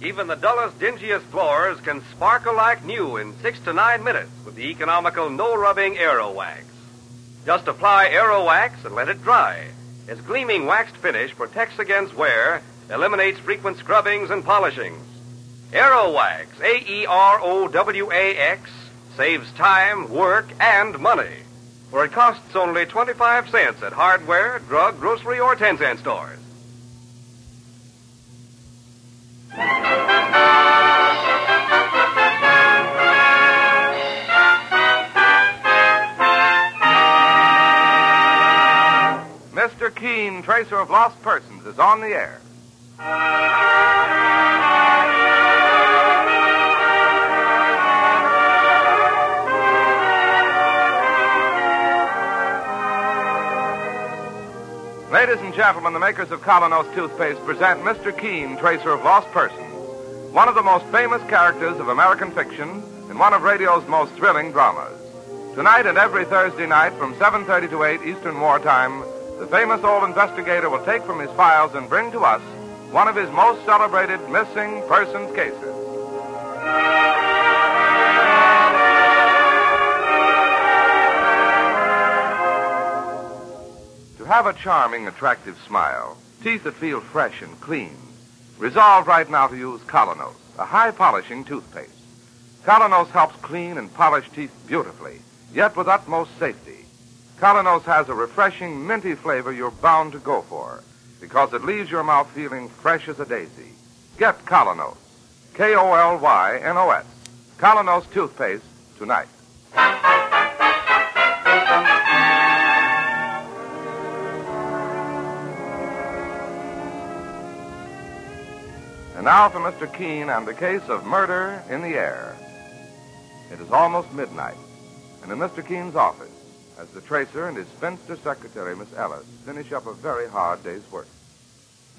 Even the dullest, dingiest floors can sparkle like new in six to nine minutes with the economical no-rubbing Aerowax. Just apply Aerowax and let it dry. Its gleaming waxed finish protects against wear, eliminates frequent scrubbings and polishings. Aerowax, A-E-R-O-W-A-X, saves time, work, and money. For it costs only 25 cents at hardware, drug, grocery, or 10 cent stores. Mr. Keen, Tracer of Lost Persons, is on the air. Ladies and gentlemen, the makers of Kolynos toothpaste present Mr. Keen, Tracer of Lost Persons, one of the most famous characters of American fiction and one of radio's most thrilling dramas. Tonight and every Thursday night from 7:30 to 8 Eastern Wartime, the famous old investigator will take from his files and bring to us one of his most celebrated missing persons cases. Have a charming, attractive smile, teeth that feel fresh and clean, resolve right now to use Kolynos, a high polishing toothpaste. Kolynos helps clean and polish teeth beautifully, yet with utmost safety. Kolynos has a refreshing, minty flavor you're bound to go for because it leaves your mouth feeling fresh as a daisy. Get Kolynos. K O L Y N O S. Kolynos toothpaste tonight. Now for Mr. Keen and the case of murder in the air. It is almost midnight, and in Mr. Keen's office, as the tracer and his spinster secretary, Miss Ellis, finish up a very hard day's work.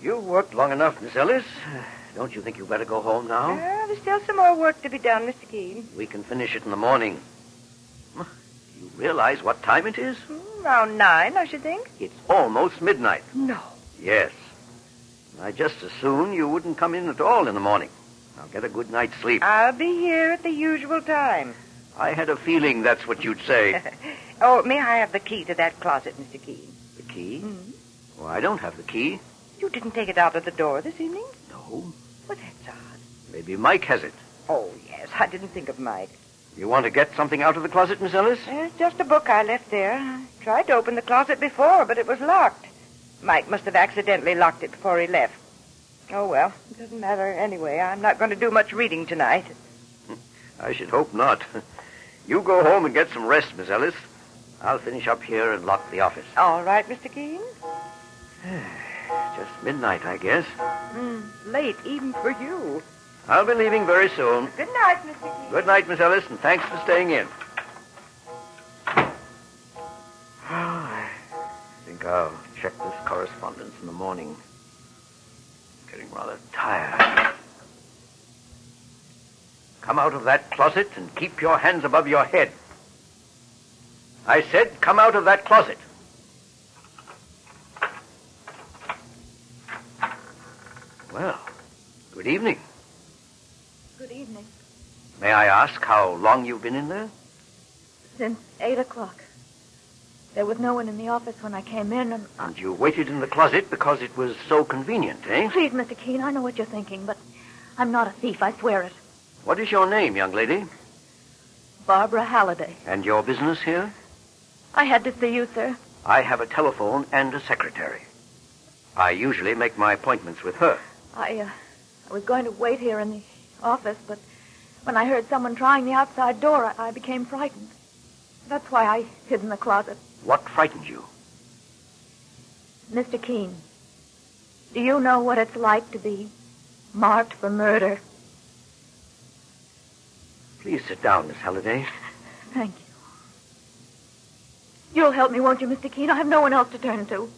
You've worked long enough, Miss Ellis. Don't you think you'd better go home now? Uh, there's still some more work to be done, Mr. Keen. We can finish it in the morning. You realize what time it is? Hmm, Around nine, I should think. It's almost midnight. No. Yes. I just as soon you wouldn't come in at all in the morning. Now get a good night's sleep. I'll be here at the usual time. I had a feeling that's what you'd say. oh, may I have the key to that closet, Mr. Keen? The key? Mhm. Well, I don't have the key. You didn't take it out of the door this evening? No. Well, that's odd. Maybe Mike has it. Oh, yes. I didn't think of Mike. You want to get something out of the closet, Miss Ellis? It's just a book I left there. I tried to open the closet before, but it was locked. Mike must have accidentally locked it before he left. Oh, well, it doesn't matter anyway. I'm not going to do much reading tonight. I should hope not. You go home and get some rest, Miss Ellis. I'll finish up here and lock the office. All right, Mr. Keen? Just midnight, I guess. Mm, late, even for you. I'll be leaving very soon. Good night, Mr. Keen. Good night, Miss Ellis, and thanks for staying in. I think I'll check this correspondence in the morning. I'm Getting rather tired. Come out of that closet and keep your hands above your head. I said, come out of that closet. Well, good evening. Good evening. May I ask how long you've been in there? Since eight o'clock. There was no one in the office when I came in, and And you waited in the closet because it was so convenient, eh? please, Mr. Keen, I know what you're thinking, but I'm not a thief. I swear it. What is your name, young lady? Barbara Halliday. And your business here? I had to see you, sir. I have a telephone and a secretary. I usually make my appointments with her. I, uh, I was going to wait here in the office, but when I heard someone trying the outside door, I, I became frightened. That's why I hid in the closet. What frightened you? Mr. Keen, do you know what it's like to be marked for murder? Please sit down, Miss Halliday. Thank you. You'll help me, won't you, Mr. Keen? I have no one else to turn to.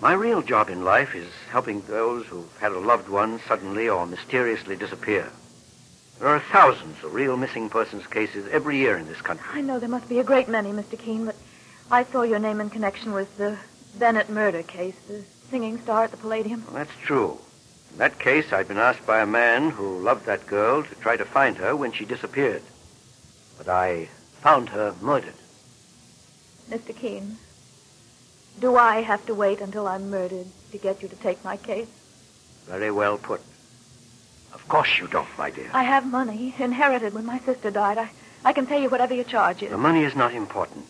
My real job in life is helping those who've had a loved one suddenly or mysteriously disappear. There are thousands of real missing persons cases every year in this country. I know there must be a great many, Mr. Keen, but I saw your name in connection with the Bennett murder case, the singing star at the Palladium. Well, that's true. In that case, I'd been asked by a man who loved that girl to try to find her when she disappeared. But I found her murdered. Mr. Keen, do I have to wait until I'm murdered to get you to take my case? Very well put. Of course you don't, my dear. I have money inherited when my sister died. I, I can pay you whatever your charge is. The money is not important.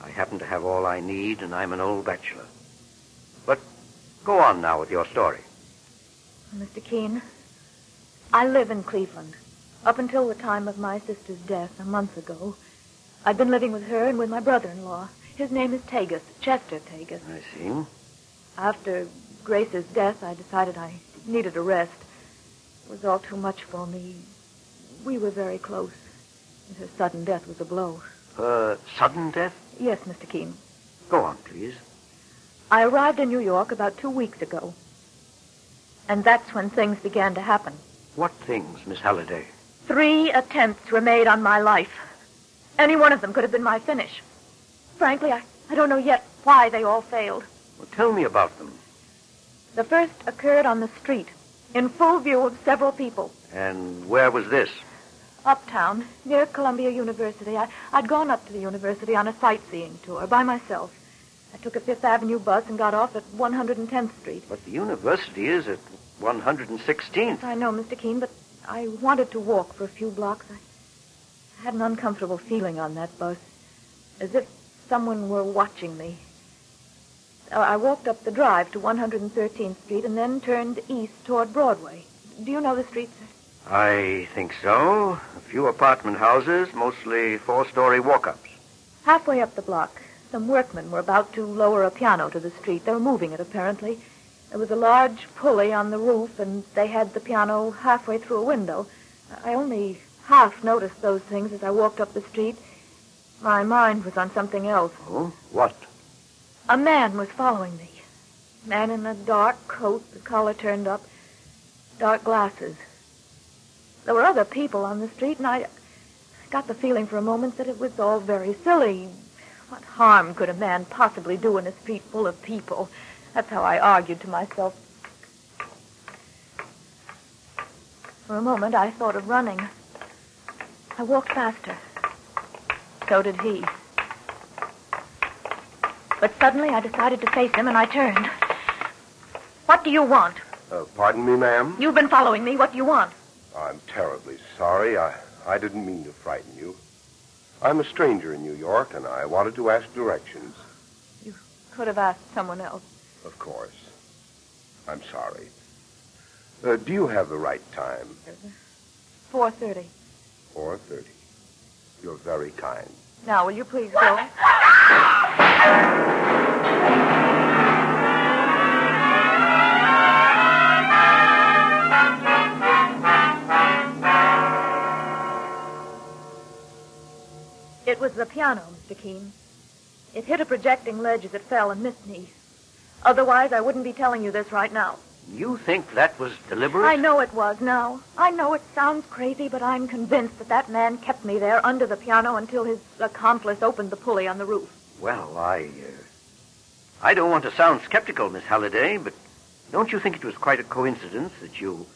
I happen to have all I need, and I'm an old bachelor. But go on now with your story. Mr. Keen, I live in Cleveland. Up until the time of my sister's death a month ago, I'd been living with her and with my brother-in-law. His name is Tagus, Chester Tagus. I see. After Grace's death, I decided I needed a rest. It was all too much for me. We were very close. And her sudden death was a blow. Her sudden death? Yes, Mr. Keen. Go on, please. I arrived in New York about two weeks ago. And that's when things began to happen. What things, Miss Halliday? Three attempts were made on my life. Any one of them could have been my finish. Frankly, I, I don't know yet why they all failed. Well, tell me about them. The first occurred on the street, in full view of several people. And where was this? Uptown, near Columbia University. I, I'd gone up to the university on a sightseeing tour by myself. I took a Fifth Avenue bus and got off at 110th Street. But the university is at 116th. I know, Mr. Keen, but I wanted to walk for a few blocks. I, I had an uncomfortable feeling on that bus, as if someone were watching me. Uh, I walked up the drive to 113th Street and then turned east toward Broadway. Do you know the street, sir? I think so. A few apartment houses, mostly four-story walk-ups. Halfway up the block, some workmen were about to lower a piano to the street. They were moving it, apparently. There was a large pulley on the roof, and they had the piano halfway through a window. I only half noticed those things as I walked up the street. My mind was on something else. Oh? What? A man was following me. Man in a dark coat, the collar turned up, dark glasses. There were other people on the street, and I got the feeling for a moment that it was all very silly. What harm could a man possibly do in a street full of people? That's how I argued to myself. For a moment, I thought of running. I walked faster. So did he. But suddenly I decided to face him, and I turned. What do you want? Uh, pardon me, ma'am? You've been following me. What do you want? I'm terribly sorry. I, I didn't mean to frighten you. I'm a stranger in New York, and I wanted to ask directions. You could have asked someone else. Of course. I'm sorry. Uh, do you have the right time? 4.30. 4.30. You're very kind. Now, will you please go? It was the piano, Mr. Keen. It hit a projecting ledge as it fell and missed me. Otherwise, I wouldn't be telling you this right now. You think that was deliberate? I know it was now. I know it sounds crazy, but I'm convinced that that man kept me there under the piano until his accomplice opened the pulley on the roof. Well, I, uh, I don't want to sound skeptical, Miss Halliday, but don't you think it was quite a coincidence that you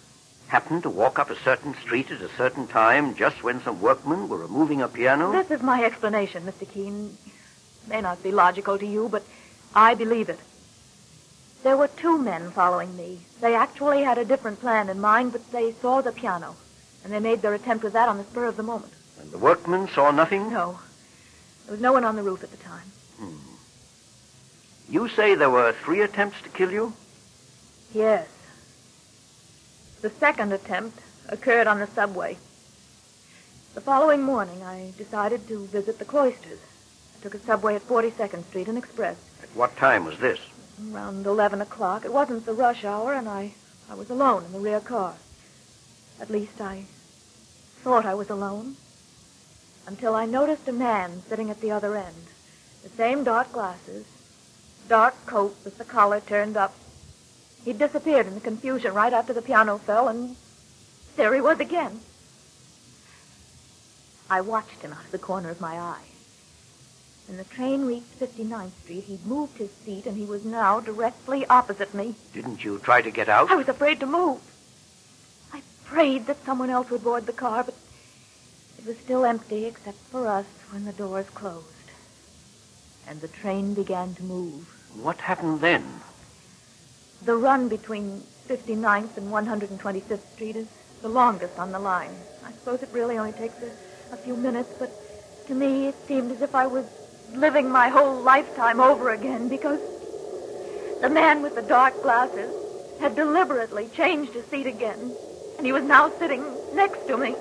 happened to walk up a certain street at a certain time just when some workmen were removing a piano? This is my explanation, Mr. Keen. May not be logical to you, but I believe it. There were two men following me. They actually had a different plan in mind, but they saw the piano, and they made their attempt with that on the spur of the moment. And the workmen saw nothing? No. There was no one on the roof at the time. Hmm. You say there were three attempts to kill you? Yes. The second attempt occurred on the subway. The following morning, I decided to visit the cloisters. I took a subway at 42nd Street and Express. At what time was this? Around 11 o'clock. It wasn't the rush hour, and I, I was alone in the rear car. At least I thought I was alone. Until I noticed a man sitting at the other end. The same dark glasses, dark coat with the collar turned up. He disappeared in the confusion right after the piano fell, and there he was again. I watched him out of the corner of my eye. When the train reached 59th Street, he'd moved his seat and he was now directly opposite me. Didn't you try to get out? I was afraid to move. I prayed that someone else would board the car, but it was still empty except for us when the doors closed. And the train began to move. What happened then? The run between 59th and 125th Street is the longest on the line. I suppose it really only takes a, a few minutes, but to me it seemed as if I was living my whole lifetime over again because the man with the dark glasses had deliberately changed his seat again, and he was now sitting next to me.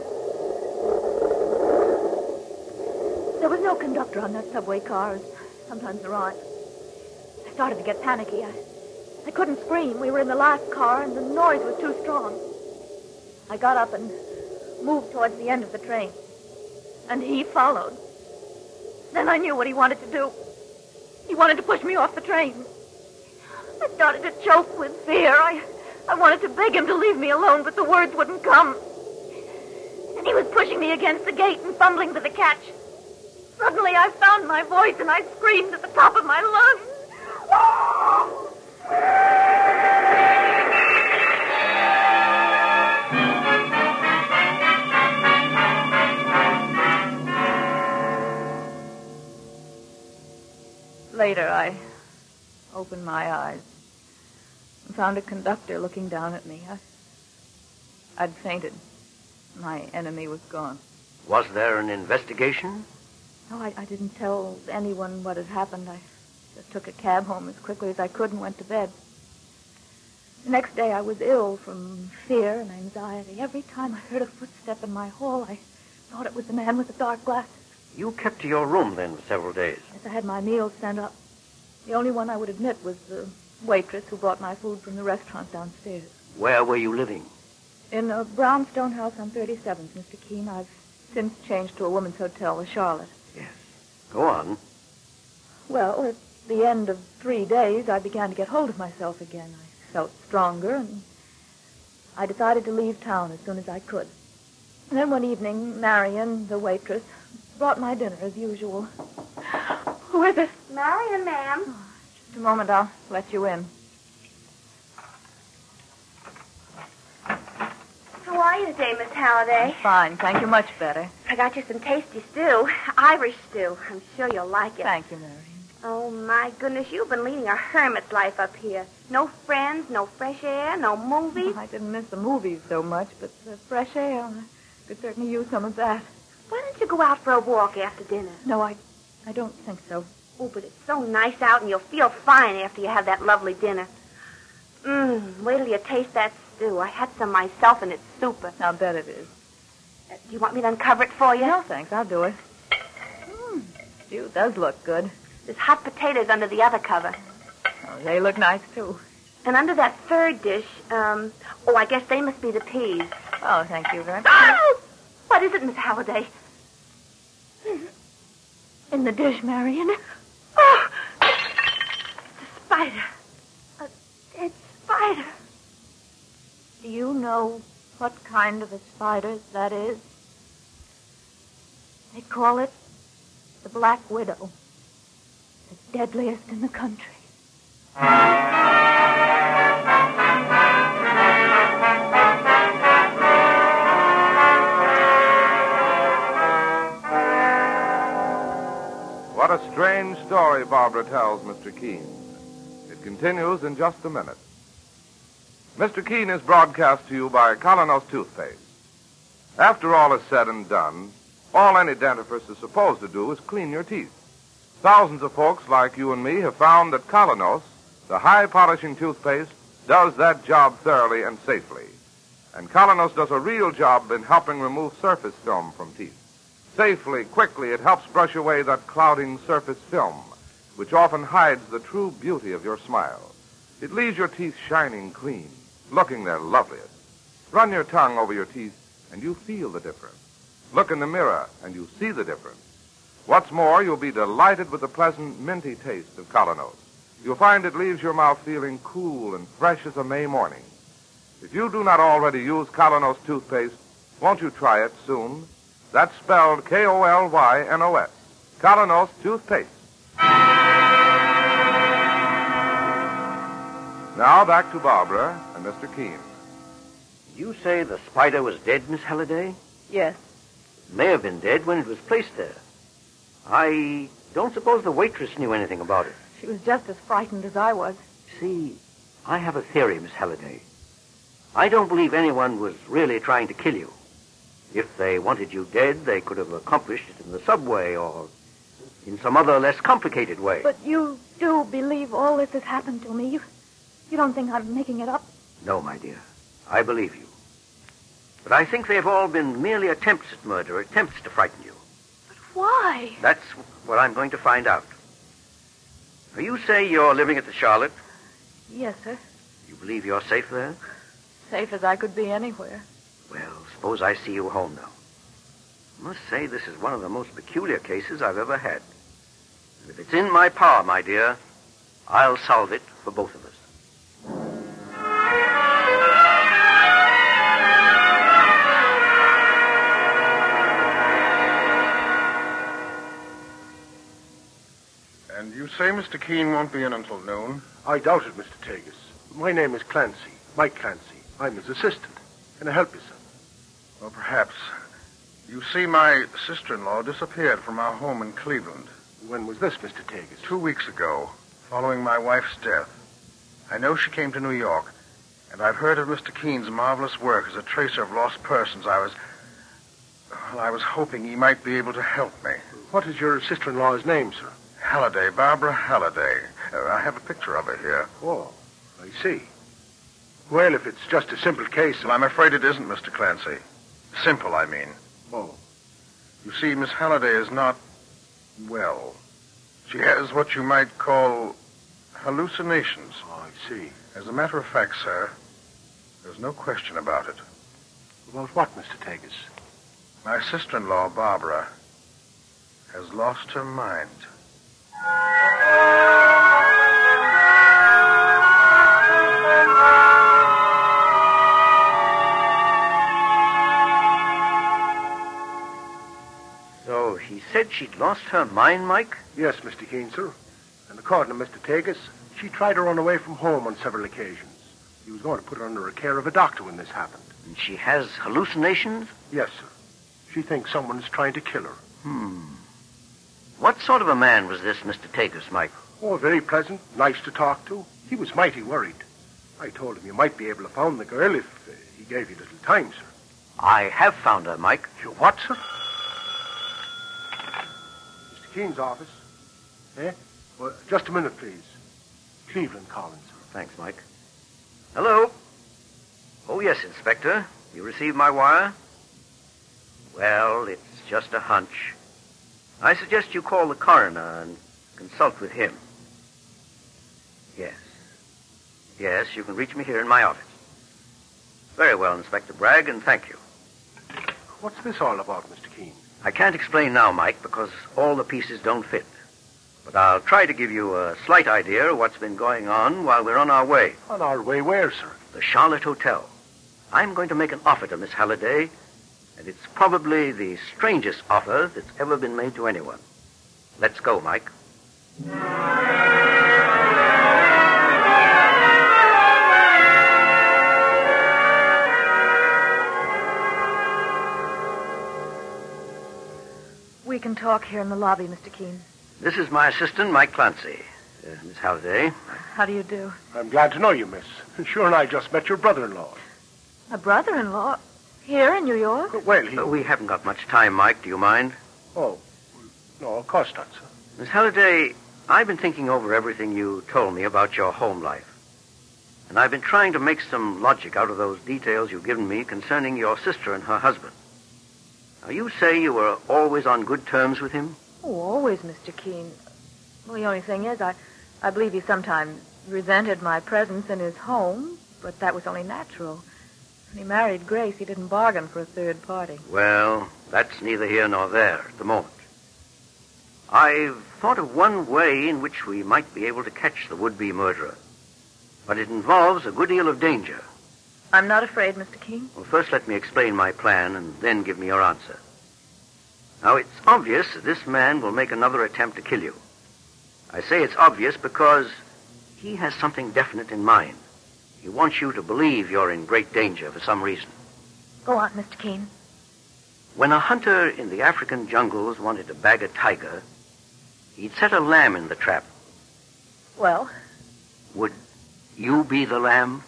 There was no conductor on that subway car, as sometimes there aren't. I started to get panicky. I, I couldn't scream. We were in the last car, and the noise was too strong. I got up and moved towards the end of the train. And he followed. Then I knew what he wanted to do. He wanted to push me off the train. I started to choke with fear. I, I wanted to beg him to leave me alone, but the words wouldn't come. And he was pushing me against the gate and fumbling for the catch. Suddenly I found my voice and I screamed at the top of my lungs. Later, I opened my eyes and found a conductor looking down at me. I, I'd fainted. My enemy was gone. Was there an investigation? No, I, I didn't tell anyone what had happened. I just took a cab home as quickly as I could and went to bed. The next day I was ill from fear and anxiety. Every time I heard a footstep in my hall, I thought it was the man with the dark glasses. You kept to your room then for several days. Yes, I had my meals sent up. The only one I would admit was the waitress who brought my food from the restaurant downstairs. Where were you living? In a brownstone house on 37th, Mr. Keen. I've since changed to a woman's hotel, the Charlotte. Yes. Go on. Well, at the end of three days, I began to get hold of myself again. I felt stronger, and I decided to leave town as soon as I could. And then one evening, Marion, the waitress, brought my dinner as usual. Who is it? Marion, ma'am. Oh, just a moment, I'll let you in. How are you today, Miss Halliday? Fine, thank you much better. I got you some tasty stew. Irish stew. I'm sure you'll like it. Thank you, Marion. Oh, my goodness, you've been leading a hermit's life up here. No friends, no fresh air, no movies. I didn't miss the movies so much, but the fresh air, I could certainly use some of that. Why don't you go out for a walk after dinner? No, I, I don't think so. Oh, but it's so nice out, and you'll feel fine after you have that lovely dinner. Mmm, wait till you taste that stew. I had some myself, and it's super. I'll bet it is. Do you want me to uncover it for you? No, thanks. I'll do it. Mm, stew does look good. There's hot potatoes under the other cover. Oh, they look nice, too. And under that third dish, um, oh, I guess they must be the peas. Oh, thank you very much. Oh! What is it, Miss Halliday? In the dish, Marion. Oh! It's a spider. A dead spider. Do you know what kind of a spider that is? They call it the Black Widow. The deadliest in the country. What a strange story Barbara tells Mr. Keen. It continues in just a minute. Mr. Keen is broadcast to you by Kolynos Toothpaste. After all is said and done, all any dentifrice is supposed to do is clean your teeth. Thousands of folks like you and me have found that Kolynos, the high polishing toothpaste, does that job thoroughly and safely. And Kolynos does a real job in helping remove surface film from teeth. Safely, quickly, it helps brush away that clouding surface film, which often hides the true beauty of your smile. It leaves your teeth shining clean, looking their loveliest. Run your tongue over your teeth, and you feel the difference. Look in the mirror, and you see the difference. What's more, you'll be delighted with the pleasant, minty taste of Kolynos. You'll find it leaves your mouth feeling cool and fresh as a May morning. If you do not already use Kolynos toothpaste, won't you try it soon? That's spelled K-O-L-Y-N-O-S. Kolynos toothpaste. Now back to Barbara and Mr. Keen. You say the spider was dead, Miss Halliday? Yes. It may have been dead when it was placed there. I don't suppose the waitress knew anything about it. She was just as frightened as I was. See, I have a theory, Miss Halliday. I don't believe anyone was really trying to kill you. If they wanted you dead, they could have accomplished it in the subway or in some other less complicated way. But you do believe all this has happened to me. You, you don't think I'm making it up? No, my dear. I believe you. But I think they've all been merely attempts at murder, attempts to frighten you. But why? That's what I'm going to find out. Now, You say you're living at the Charlotte. Yes, sir. You believe you're safe there? Safe as I could be anywhere. Well, suppose I see you home now. I must say this is one of the most peculiar cases I've ever had. And if it's in my power, my dear, I'll solve it for both of us. Say Mr. Keen won't be in until noon? I doubt it, Mr. Tagus. My name is Clancy, Mike Clancy. I'm his assistant. Can I help you, sir? Well, perhaps. You see, my sister-in-law disappeared from our home in Cleveland When was this, Mr. Tagus? two weeks ago, following my wife's death. I know she came to New York, and I've heard of Mr. Keen's marvelous work as a tracer of lost persons. I was... Well, I was hoping he might be able to help me. What is your sister-in-law's name, sir? Halliday, Barbara Halliday. Uh, I have a picture of her here. Oh, I see. Well, if it's just a simple case Well, I'm afraid it isn't, Mr. Clancy. Simple, I mean. Oh, You see, Miss Halliday is not well. She has what you might call hallucinations. oh, I see. As a matter of fact, sir, there's no question about it. About what, Mr. Tagus? My sister-in-law, Barbara, has lost her mind. So she said she'd lost her mind, Mike? Yes, Mr. Keen, sir. And according to Mr. Tagus, she tried to run away from home on several occasions. He was going to put her under the care of a doctor when this happened. And she has hallucinations? Yes, sir. She thinks someone's trying to kill her. Hmm. What sort of a man was this Mr. Tagus, Mike? Oh, very pleasant, nice to talk to. He was mighty worried. I told him you might be able to find the girl if uh, he gave you a little time, sir. I have found her, Mike. You what, sir? Mr. Keen's office. Eh? Well, just a minute, please. Cleveland calling, sir. Thanks, Mike. Hello? Oh, yes, Inspector. You received my wire? Well, it's just a hunch. I suggest you call the coroner and consult with him. Yes. Yes, you can reach me here in my office. Very well, Inspector Bragg, and thank you. What's this all about, Mr. Keen? I can't explain now, Mike, because all the pieces don't fit. But I'll try to give you a slight idea of what's been going on while we're on our way. On our way where, sir? The Charlotte Hotel. I'm going to make an offer to Miss Halliday, and it's probably the strangest offer that's ever been made to anyone. Let's go, Mike. We can talk here in the lobby, Mr. Keen. This is my assistant, Mike Clancy. Uh, Miss Halliday. How do you do? I'm glad to know you, miss. Sure, and I just met your brother-in-law. A brother-in-law? Here in New York? Well, he... Uh, we haven't got much time, Mike. Do you mind? Oh, no, of course not, sir. Miss Halliday, I've been thinking over everything you told me about your home life. And I've been trying to make some logic out of those details you've given me concerning your sister and her husband. Now, you say you were always on good terms with him? Oh, always, Mr. Keen. Well, the only thing is, I, I believe he sometimes resented my presence in his home, but that was only natural. When he married Grace, he didn't bargain for a third party. Well, that's neither here nor there at the moment. I've thought of one way in which we might be able to catch the would-be murderer. But it involves a good deal of danger. I'm not afraid, Mr. King. Well, first let me explain my plan and then give me your answer. Now, it's obvious that this man will make another attempt to kill you. I say it's obvious because he has something definite in mind. He wants you to believe you're in great danger for some reason. Go on, Mr. Keen. When a hunter in the African jungles wanted to bag a tiger, he'd set a lamb in the trap. Well, Would you be the lamb?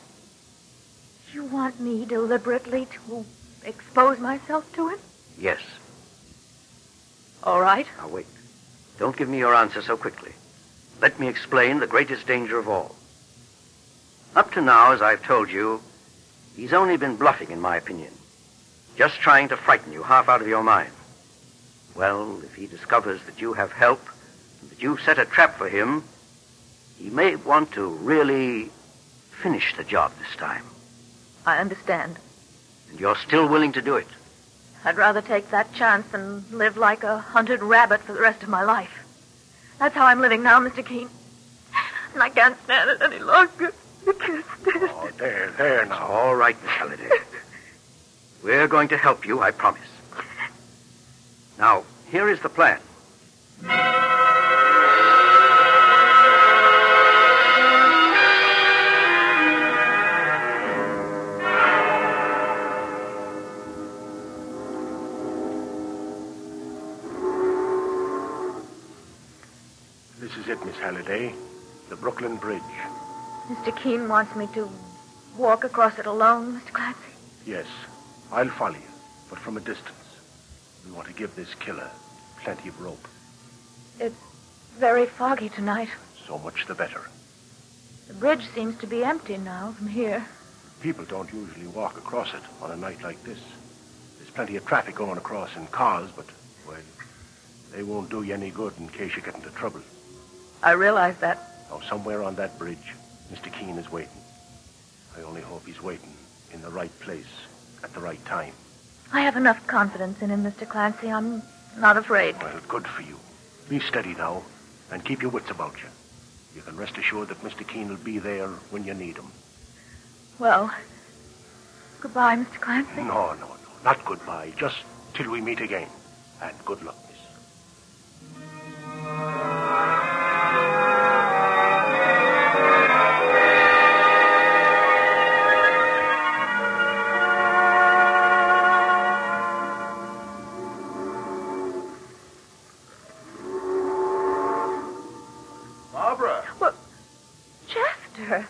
you want me deliberately to expose myself to him? Yes. All right. Now, wait. Don't give me your answer so quickly. Let me explain the greatest danger of all. Up to now, as I've told you, he's only been bluffing, in my opinion. Just trying to frighten you half out of your mind. Well, if he discovers that you have help, and that you've set a trap for him, he may want to really finish the job this time. I understand. And you're still willing to do it. I'd rather take that chance than live like a hunted rabbit for the rest of my life. That's how I'm living now, Mr. Keen. And I can't stand it any longer. Oh, there, there now. All right, Miss Halliday. We're going to help you, I promise. Now, here is the plan. This is it, Miss Halliday. The Brooklyn Bridge. Mr. Keen wants me to walk across it alone, Mr. Clancy. Yes, I'll follow you, but from a distance. We want to give this killer plenty of rope. It's very foggy tonight. So much the better. The bridge seems to be empty now from here. People don't usually walk across it on a night like this. There's plenty of traffic going across in cars, but, well, they won't do you any good in case you get into trouble. I realize that. Now, somewhere on that bridge, Mr. Keen is waiting. I only hope he's waiting in the right place at the right time. I have enough confidence in him, Mr. Clancy. I'm not afraid. Well, good for you. Be steady now, and keep your wits about you. You can rest assured that Mr. Keen will be there when you need him. Well, goodbye, Mr. Clancy. No, no, no. Not goodbye. Just till we meet again. And good luck, Barbara. Well, Chester,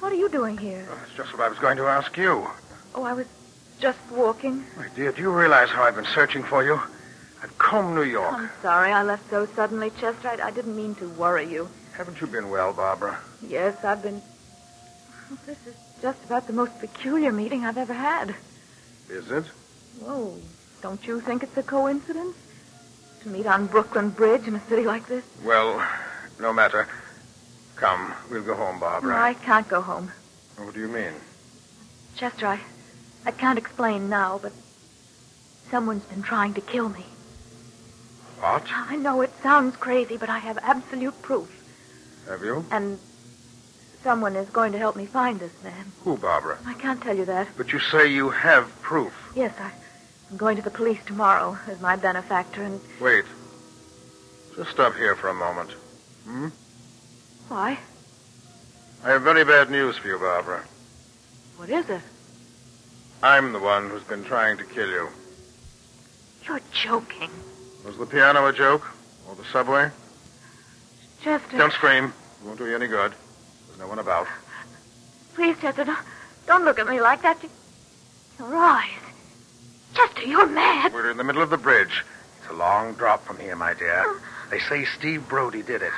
what are you doing here? That's just what I was going to ask you. Oh, I was just walking. My dear, do you realize how I've been searching for you? I've combed New York. I'm sorry I left so suddenly, Chester. I, I didn't mean to worry you. Haven't you been well, Barbara? Yes, I've been. This is just about the most peculiar meeting I've ever had. Is it? Oh, don't you think it's a coincidence? To meet on Brooklyn Bridge in a city like this? Well, no matter. Come, we'll go home, Barbara. No, I can't go home. What do you mean? Chester, I, I can't explain now, but someone's been trying to kill me. What? I know it sounds crazy, but I have absolute proof. Have you? And someone is going to help me find this man. Who, Barbara? I can't tell you that. But you say you have proof. Yes, I, I'm going to the police tomorrow as my benefactor, and Wait. Just stop here for a moment. Hmm? why? I have very bad news for you, Barbara. What is it? I'm the one who's been trying to kill you. You're joking. Was the piano a joke? Or the subway? Chester. Don't scream. It won't do you any good. There's no one about. Please, Chester, don't, don't look at me like that. Your eyes. Chester, you're mad. We're in the middle of the bridge. It's a long drop from here, my dear. They say Steve Brody did it.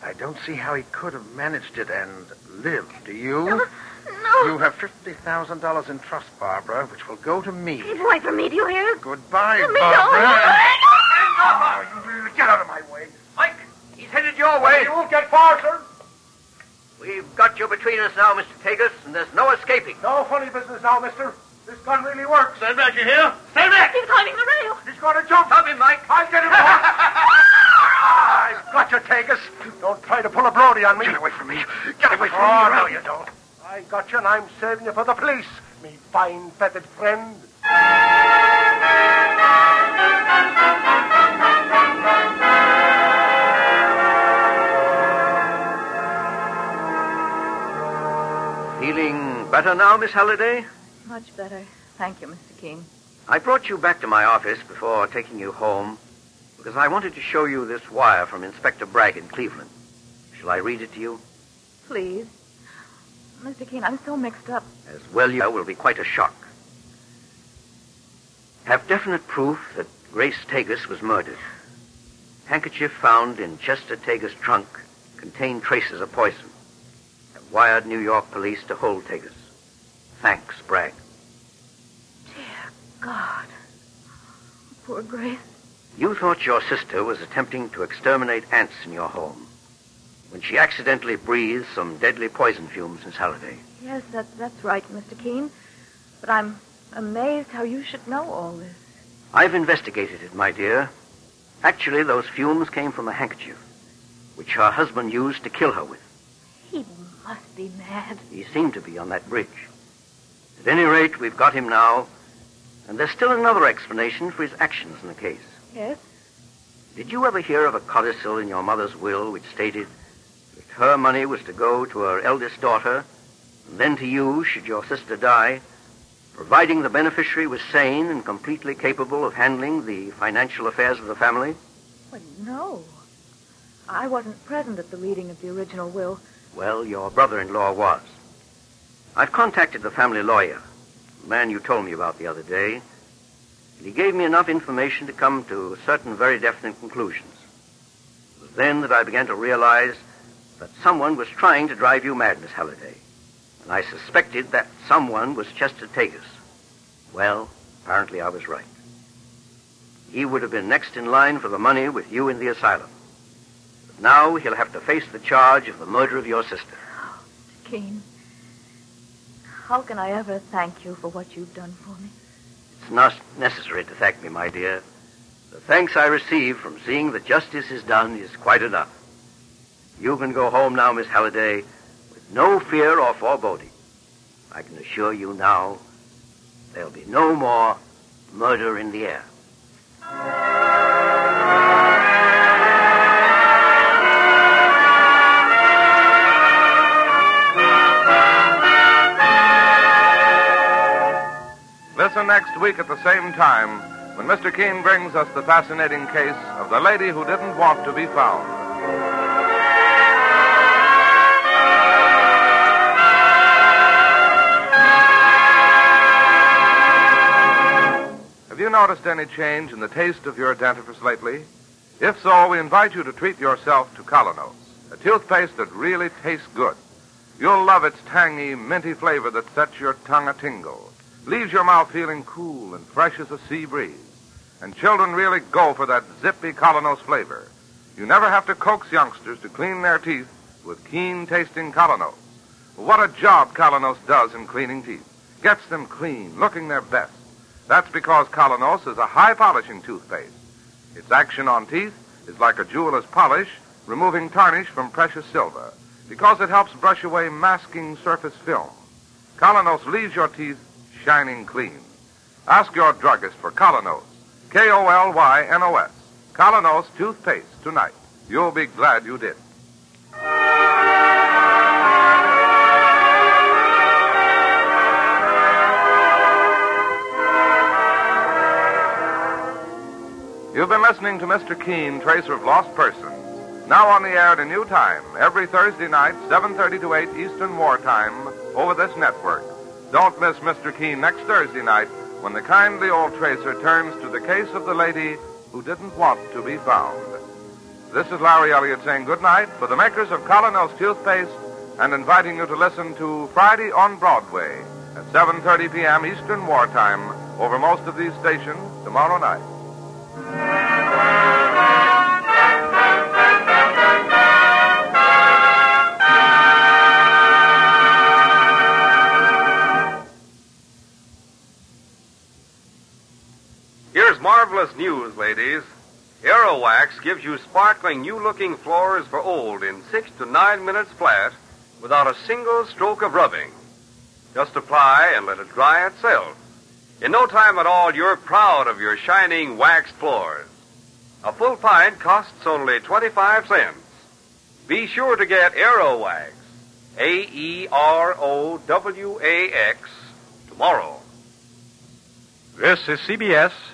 But I don't see how he could have managed it and lived. Do you? No. You have $50,000 in trust, Barbara, which will go to me. Keep away from me, do you hear? Goodbye, Let me Barbara. go. Get out of my way. Mike, he's headed your way. You won't get far, sir. We've got you between us now, Mr. Tagus, and there's no escaping. No funny business now, mister. This gun really works. Stand back, you hear? Stand back! He's climbing the rail. He's going to jump. Stop him, Mike. I'll get him. I've got you, Tagus. Don't try to pull a Brody on me. Get away from me. Get away from Oh, me. no, you don't. I got you, and I'm saving you for the police, me fine feathered friend. Feeling better now, Miss Halliday? Much better. Thank you, Mr. Keen. I brought you back to my office before taking you home because I wanted to show you this wire from Inspector Bragg in Cleveland. Shall I read it to you? Please. Mr. Keen, I'm so mixed up. As well, you will be quite a shock. Have definite proof that Grace Tagus was murdered. Handkerchief found in Chester Tagus' trunk contained traces of poison. Have wired New York police to hold Tagus. Thanks, Bragg. Dear God. Poor Grace. You thought your sister was attempting to exterminate ants in your home when she accidentally breathed some deadly poison fumes, Miss Halliday. Yes, that, that's right, Mr. Keen. But I'm amazed how you should know all this. I've investigated it, my dear. Actually, those fumes came from a handkerchief, which her husband used to kill her with. He must be mad. He seemed to be on that bridge. At any rate, we've got him now, and there's still another explanation for his actions in the case. Yes? Did you ever hear of a codicil in your mother's will which stated that her money was to go to her eldest daughter, and then to you should your sister die, providing the beneficiary was sane and completely capable of handling the financial affairs of the family? Well, no. I wasn't present at the reading of the original will. Well, your brother-in-law was. I've contacted the family lawyer, the man you told me about the other day, and he gave me enough information to come to certain very definite conclusions. It was then that I began to realize that someone was trying to drive you mad, Miss Halliday. And I suspected that someone was Chester Tagus. Well, apparently I was right. He would have been next in line for the money with you in the asylum. But now he'll have to face the charge of the murder of your sister. Kane, how can I ever thank you for what you've done for me? It's not necessary to thank me, my dear. The thanks I receive from seeing that justice is done is quite enough. You can go home now, Miss Halliday, with no fear or foreboding. I can assure you now there'll be no more murder in the air. Next week at the same time when Mr. Keen brings us the fascinating case of the lady who didn't want to be found. Have you noticed any change in the taste of your dentifrice lately? If so, we invite you to treat yourself to Kolynos, a toothpaste that really tastes good. You'll love its tangy, minty flavor that sets your tongue a tingle, leaves your mouth feeling cool and fresh as a sea breeze. And children really go for that zippy Kolynos flavor. You never have to coax youngsters to clean their teeth with keen tasting Kolynos. What a job Kolynos does in cleaning teeth. Gets them clean, looking their best. That's because Kolynos is a high polishing toothpaste. Its action on teeth is like a jeweler's polish, removing tarnish from precious silver, because it helps brush away masking surface film. Kolynos leaves your teeth shining clean. Ask your druggist for Kolynos. K-O-L-Y-N-O-S. Kolynos toothpaste tonight. You'll be glad you did. You've been listening to Mr. Keen, Tracer of Lost Persons. Now on the air at a new time, every Thursday night, 7.30 to 8 Eastern Wartime, over this network. Don't miss Mr. Keen next Thursday night when the kindly old tracer turns to the case of the lady who didn't want to be found. This is Larry Elliott saying good night for the makers of Kolynos toothpaste and inviting you to listen to Friday on Broadway at 7.30 p.m. Eastern Wartime over most of these stations tomorrow night. Marvelous news, ladies. Aerowax gives you sparkling, new looking floors for old in six to nine minutes flat without a single stroke of rubbing. Just apply and let it dry itself. In no time at all, you're proud of your shining waxed floors. A full pint costs only 25 cents. Be sure to get Aerowax. A E R O W A X, tomorrow. This is CBS,